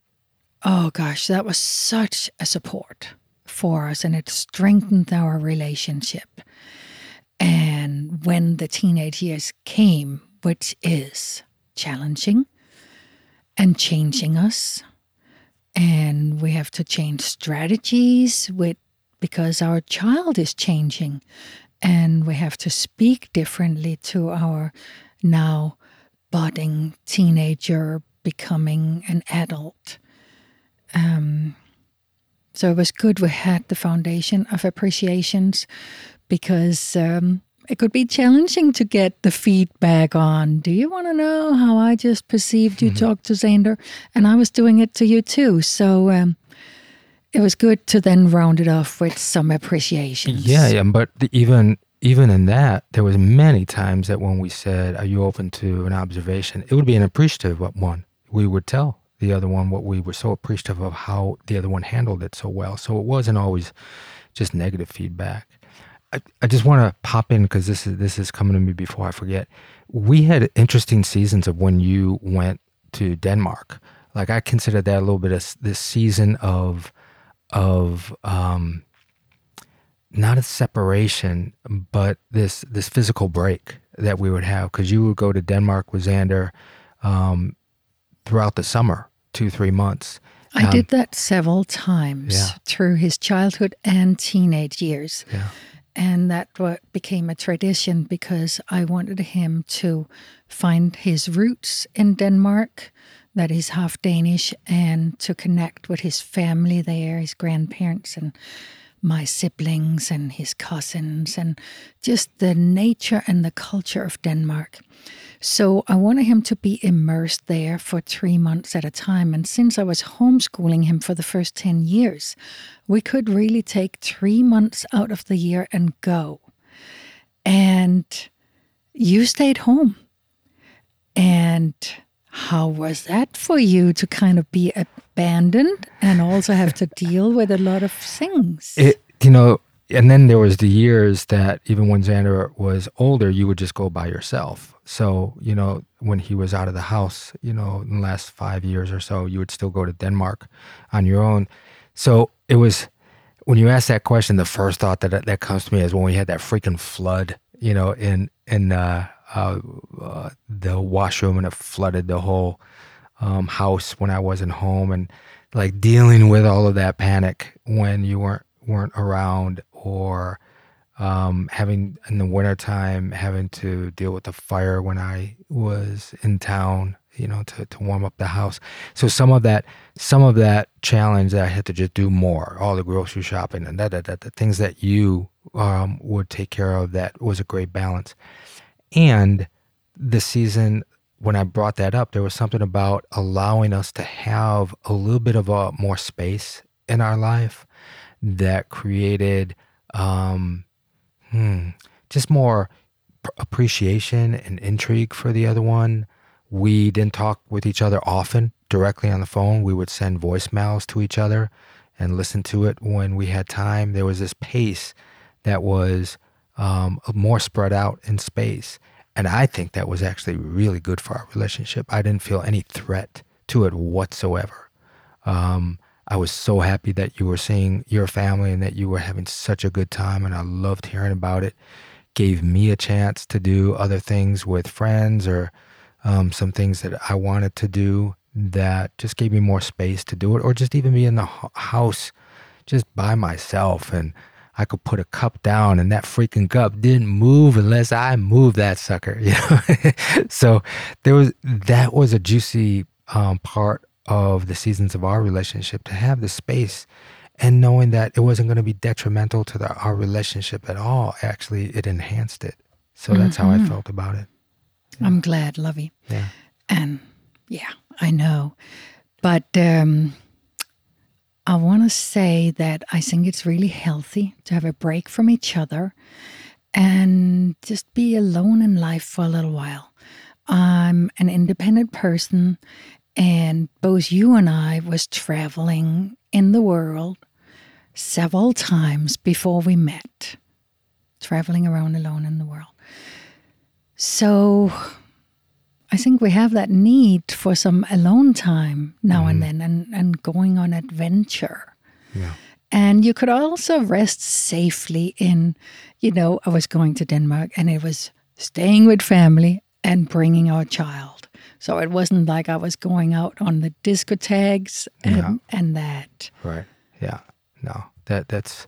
oh gosh, that was such a support for us and it strengthened our relationship. And when the teenage years came, which is challenging and changing us, and we have to change strategies with because our child is changing and we have to speak differently to our now budding teenager becoming an adult. Um, so it was good we had the foundation of appreciations because um, it could be challenging to get the feedback on. Do you want to know how I just perceived you mm-hmm. talk to Xander? And I was doing it to you too. So um, it was good to then round it off with some appreciation. Yeah, yeah, but the, even even in that, there was many times that when we said, "Are you open to an observation?" It would be an appreciative one. We would tell the other one what we were so appreciative of how the other one handled it so well. So it wasn't always just negative feedback. I, I just want to pop in because this is this is coming to me before I forget. We had interesting seasons of when you went to Denmark. Like I consider that a little bit of this season of of um, not a separation, but this this physical break that we would have because you would go to Denmark with Xander um, throughout the summer, two three months, I Um, did that several times Yeah. through his childhood and teenage years. Yeah. And that became a tradition because I wanted him to find his roots in Denmark, that he's half Danish, and to connect with his family there, his grandparents and my siblings and his cousins, and just the nature and the culture of Denmark. So I wanted him to be immersed there for three months at a time. And since I was homeschooling him for the first 10 years, we could really take three months out of the year and go. And you stayed home. And how was that for you to kind of be abandoned and also have to deal with a lot of things? It, you know, and then there was the years that even when Xander was older, you would just go by yourself. So, you know, when he was out of the house, you know, in the last five years or so, you would still go to Denmark on your own. So it was when you ask that question, the first thought that that comes to me is when we had that freaking flood, you know, in in uh, uh, uh, the washroom and it flooded the whole um, house when I wasn't home, and like dealing with all of that panic when you weren't weren't around, or um, having in the wintertime having to deal with the fire when I was in town, you know, to, to warm up the house. So some of that some of that challenge that I had to just do more, all the grocery shopping and that, that, that the things that you um, would take care of that was a great balance. And the season when I brought that up, there was something about allowing us to have a little bit of a more space in our life that created um, hmm, just more p- appreciation and intrigue for the other one. We didn't talk with each other often directly on the phone. We would send voicemails to each other and listen to it when we had time. There was this pace that was um, more spread out in space. And I think that was actually really good for our relationship. I didn't feel any threat to it whatsoever. Um, I was so happy that you were seeing your family and that you were having such a good time. And I loved hearing about it. Gave me a chance to do other things with friends or um, some things that I wanted to do that just gave me more space to do it, or just even be in the house just by myself and I could put a cup down and that freaking cup didn't move unless I moved that sucker. (laughs) You know? so there was that was a juicy um, part of the seasons of our relationship to have the space and knowing that it wasn't going to be detrimental to the, our relationship at all. Actually, it enhanced it. So that's how I felt about it. I'm glad, Lovey. Yeah. And yeah, I know. But um, I want to say that I think it's really healthy to have a break from each other and just be alone in life for a little while. I'm an independent person, and both you and I was traveling in the world several times before we met, traveling around alone in the world. So I think we have that need for some alone time now and mm-hmm. then and, and going on adventure. Yeah. And you could also rest safely in, you know, I was going to Denmark and it was staying with family and bringing our child. So it wasn't like I was going out on the discotheques and, and that. Right. Yeah. No. That that's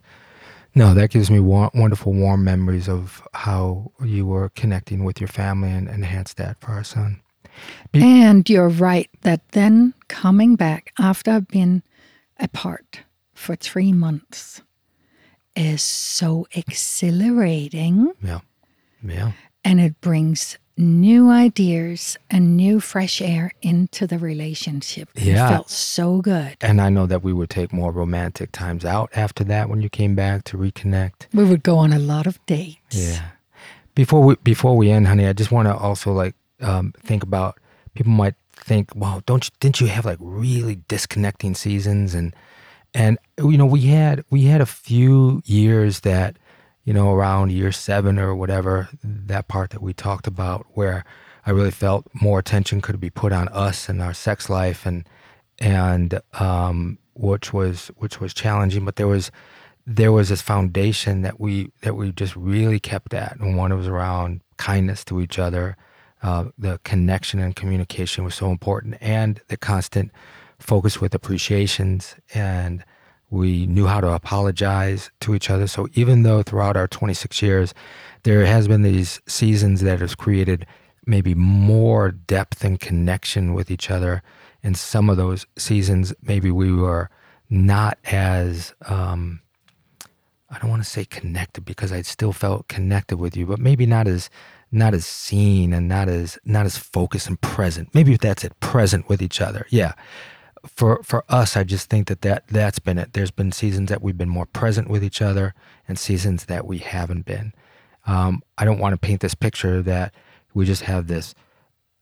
no. That gives me wa- wonderful, warm memories of how you were connecting with your family and enhanced that for our son. And you're right that then coming back after I've been apart for three months is so exhilarating Yeah. Yeah. and it brings new ideas and new fresh air into the relationship. Yeah. It felt so good. And I know that we would take more romantic times out after that when you came back to reconnect. We would go on a lot of dates. Yeah. Before we before we end, honey, I just want to also like um, think about people might think, "Wow, don't you, didn't you have like really disconnecting seasons?" And and you know we had we had a few years that you know around year seven or whatever that part that we talked about where I really felt more attention could be put on us and our sex life and and um, which was which was challenging, but there was there was this foundation that we that we just really kept at, and one was around kindness to each other. Uh, the connection and communication was so important, and the constant focus with appreciations and we knew how to apologize to each other. So even though throughout our 26 years, there has been these seasons that has created maybe more depth and connection with each other. In some of those seasons, maybe we were not as um, I don't want to say connected because I still felt connected with you, but maybe not as not as seen and not as not as focused and present. Maybe that's it, present with each other. Yeah. For for us, I just think that, that that's been it. There's been seasons that we've been more present with each other and seasons that we haven't been. Um, I don't want to paint this picture that we just have this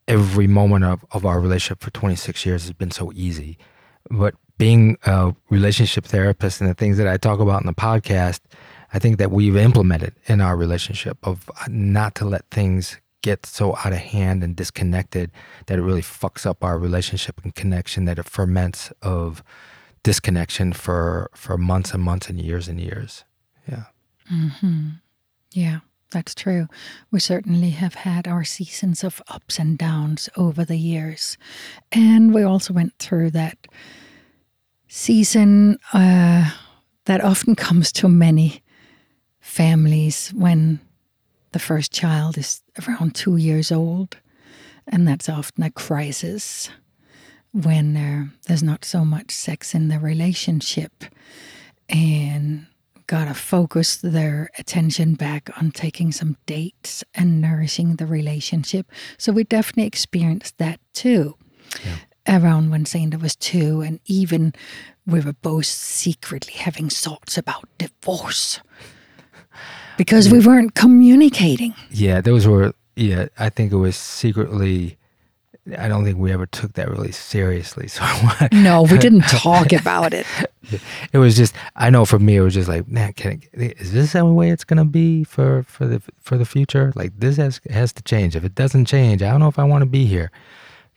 every moment of, of our relationship for 26 years has been so easy. But being a relationship therapist and the things that I talk about in the podcast, I think that we've implemented in our relationship of not to let things get so out of hand and disconnected that it really fucks up our relationship and connection that it ferments of disconnection for for months and months and years and years. Yeah. Mm-hmm. Yeah, that's true. We certainly have had our seasons of ups and downs over the years. And we also went through that season uh, that often comes to many families when the first child is around two years old. And that's often a crisis when uh, there's not so much sex in the relationship and gotta focus their attention back on taking some dates and nourishing the relationship. So we definitely experienced that too. Yeah around when Xander was two, and even we were both secretly having thoughts about divorce because yeah. we weren't communicating. Yeah, those were, yeah, I think it was secretly. I don't think we ever took that really seriously. (laughs) So no, we (laughs) didn't talk about it. (laughs) It was just I know for me it was just like man, can it, is this the way it's gonna be for for the for the future? Like this has has to change. If it doesn't change, I don't know if I want to be here.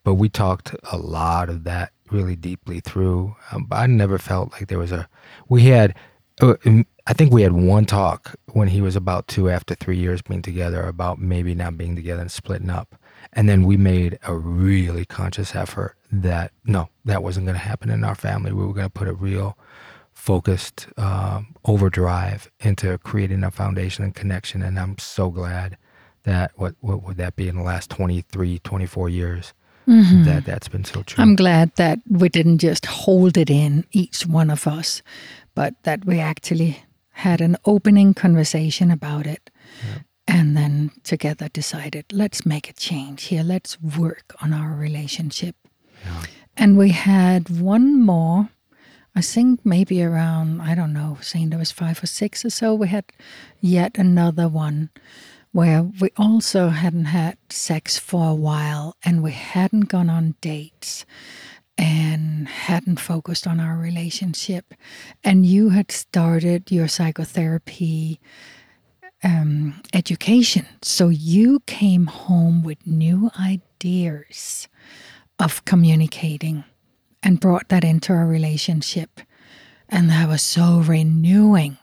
But we talked a lot of that really deeply through. Um, I never felt like there was a. We had, uh, I think we had one talk when he was about two after three years being together about maybe not being together and splitting up. And then we made a really conscious effort that no, that wasn't going to happen in our family. We were going to put a real focused um, overdrive into creating a foundation and connection. And I'm so glad that what what would that be in the last 23, 24 years Mm-hmm. That that's been so true. I'm glad that we didn't just hold it in each one of us, but that we actually had an opening conversation about it. Yeah. And then together decided, let's make a change here. Let's work on our relationship. Yeah. And we had one more, I think maybe around, I don't know, saying there was five or six or so. We had yet another one where we also hadn't had sex for a while and we hadn't gone on dates and hadn't focused on our relationship. And you had started your psychotherapy um, education. So you came home with new ideas of communicating and brought that into our relationship. And that was so renewing.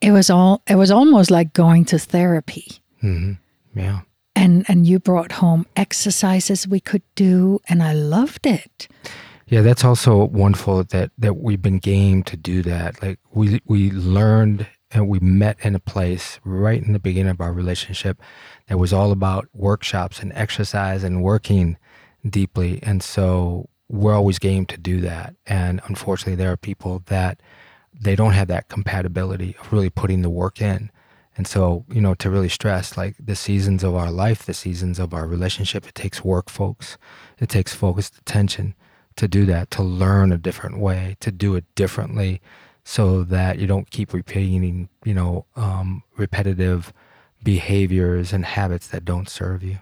It was all it was almost like going to therapy Mm-hmm. Yeah. And and you brought home exercises we could do, and I loved it. Yeah, that's also wonderful that that we've been game to do that. Like we we learned and we met in a place right in the beginning of our relationship that was all about workshops and exercise and working deeply. And so we're always game to do that. And unfortunately, there are people that they don't have that compatibility of really putting the work in. And so, you know, to really stress like the seasons of our life, the seasons of our relationship, it takes work, folks. It takes focused attention to do that, to learn a different way, to do it differently so that you don't keep repeating, you know, um, repetitive behaviors and habits that don't serve you.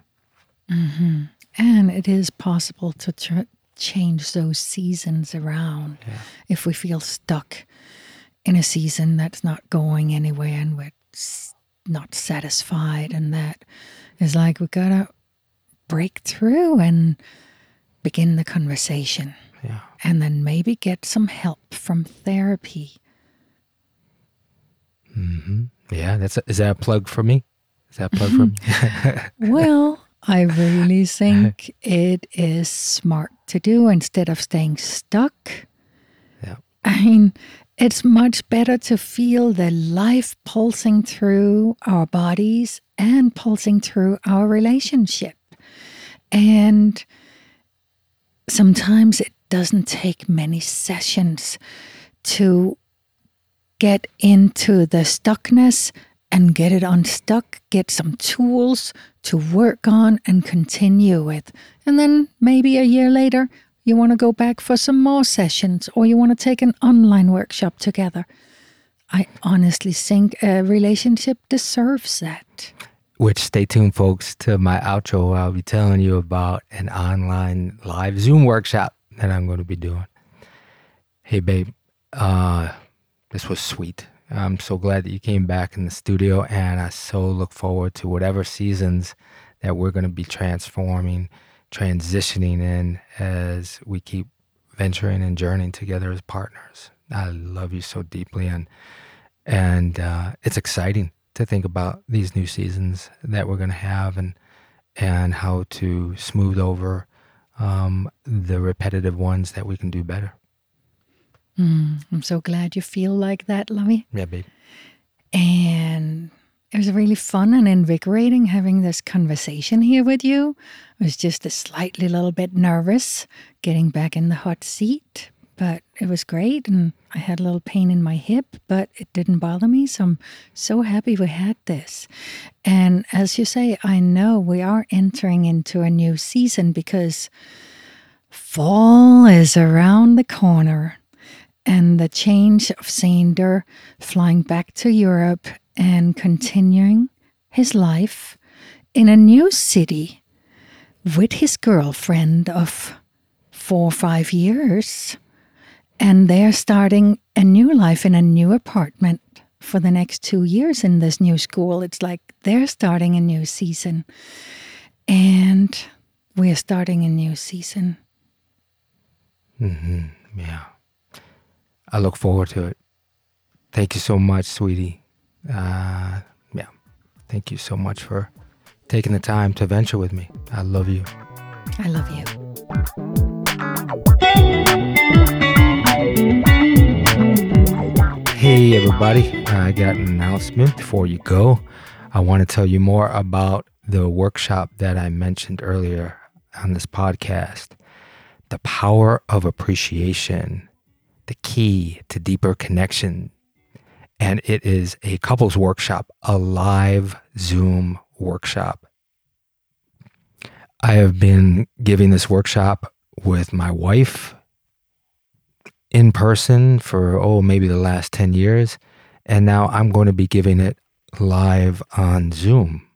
Mm-hmm. And it is possible to tr- change those seasons around yeah. if we feel stuck in a season that's not going anywhere and we're not satisfied and that is like we gotta break through and begin the conversation yeah. and then maybe get some help from therapy mm-hmm. yeah that's a, is that a plug for me is that a plug for me (laughs) well I really think it is smart to do instead of staying stuck. Yeah. I mean, it's much better to feel the life pulsing through our bodies and pulsing through our relationship. And sometimes it doesn't take many sessions to get into the stuckness and get it unstuck, get some tools to work on and continue with. And then maybe a year later, you want to go back for some more sessions or you want to take an online workshop together. I honestly think a relationship deserves that. Which stay tuned, folks, to my outro. I'll be telling you about an online live Zoom workshop that I'm going to be doing. Hey, babe, uh, this was sweet. I'm so glad that you came back in the studio, and I so look forward to whatever seasons that we're going to be transforming, transitioning in as we keep venturing and journeying together as partners. I love you so deeply, and and uh, it's exciting to think about these new seasons that we're going to have, and and how to smooth over um, the repetitive ones that we can do better. Mm, I'm so glad you feel like that, Lovey. Yeah, babe. And it was really fun and invigorating having this conversation here with you. I was just a slightly little bit nervous getting back in the hot seat, but it was great. And I had a little pain in my hip, but it didn't bother me. So I'm so happy we had this. And as you say, I know we are entering into a new season because fall is around the corner and the change of Xander flying back to Europe and continuing his life in a new city with his girlfriend of four or five years. And they're starting a new life in a new apartment for the next two years in this new school. It's like they're starting a new season. And we're starting a new season. Mm-hmm. Yeah. I look forward to it. Thank you so much, sweetie. Uh, yeah. Thank you so much for taking the time to venture with me. I love you. I love you. Hey, everybody. I got an announcement before you go. I want to tell you more about the workshop that I mentioned earlier on this podcast The Power of Appreciation, the key to deeper connection. And it is a couples workshop, a live Zoom workshop. I have been giving this workshop with my wife in person for, oh, maybe the last 10 years. And now I'm going to be giving it live on Zoom.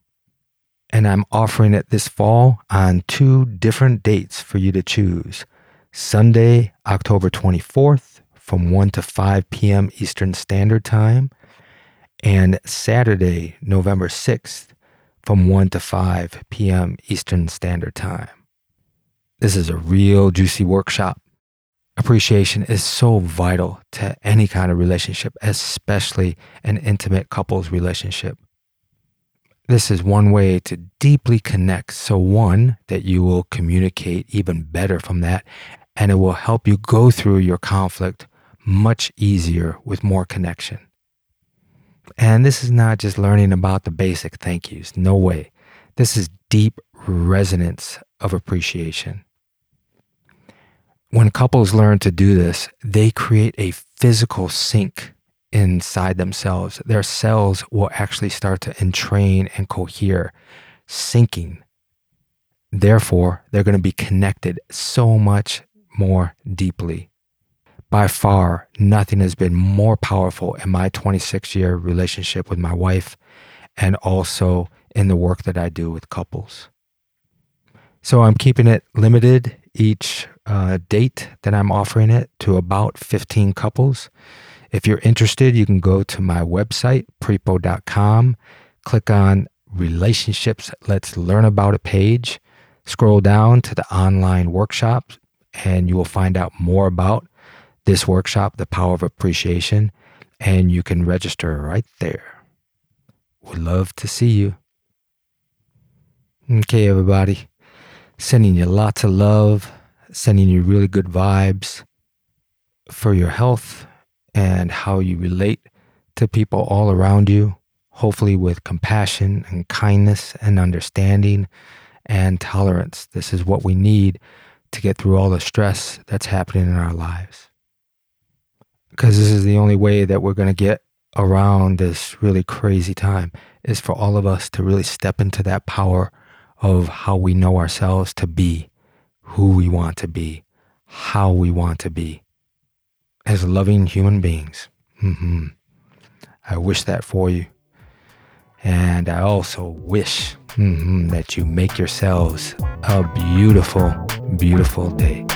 And I'm offering it this fall on two different dates for you to choose Sunday, October 24th from 1 to 5 p.m. Eastern Standard Time, and Saturday, November 6th from 1 to 5 p.m. Eastern Standard Time. This is a real juicy workshop. Appreciation is so vital to any kind of relationship, especially an intimate couples relationship. This is one way to deeply connect. So, one, that you will communicate even better from that, and it will help you go through your conflict much easier with more connection. And this is not just learning about the basic thank yous. No way. This is deep resonance of appreciation. When couples learn to do this, they create a physical sync inside themselves. Their cells will actually start to entrain and cohere, syncing. Therefore, they're going to be connected so much more deeply. By far, nothing has been more powerful in my 26 year relationship with my wife and also in the work that I do with couples. So I'm keeping it limited each uh, date that I'm offering it to about 15 couples. If you're interested, you can go to my website, prepo.com, click on Relationships Let's Learn About It page, scroll down to the online workshops, and you will find out more about this workshop, The Power of Appreciation, and you can register right there. Would love to see you. Okay, everybody. Sending you lots of love, sending you really good vibes for your health and how you relate to people all around you, hopefully with compassion and kindness and understanding and tolerance. This is what we need to get through all the stress that's happening in our lives. Because this is the only way that we're going to get around this really crazy time is for all of us to really step into that power of how we know ourselves to be, who we want to be, how we want to be as loving human beings. Mm-hmm. I wish that for you. And I also wish mm-hmm, that you make yourselves a beautiful, beautiful day.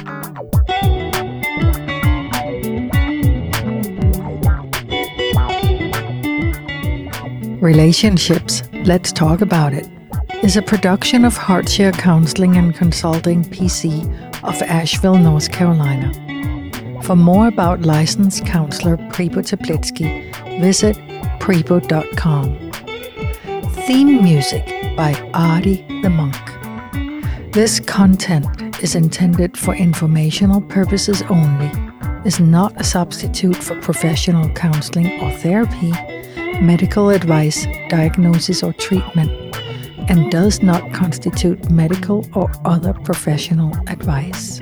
Relationships, Let's Talk About It, is a production of Heartshare Counseling and Consulting PC of Asheville, North Carolina. For more about licensed counselor Prepo Teplitsky, visit prepo.com. Theme music by Artie the Monk. This content is intended for informational purposes only, is not a substitute for professional counseling or therapy medical advice, diagnosis, or treatment, and does not constitute medical or other professional advice.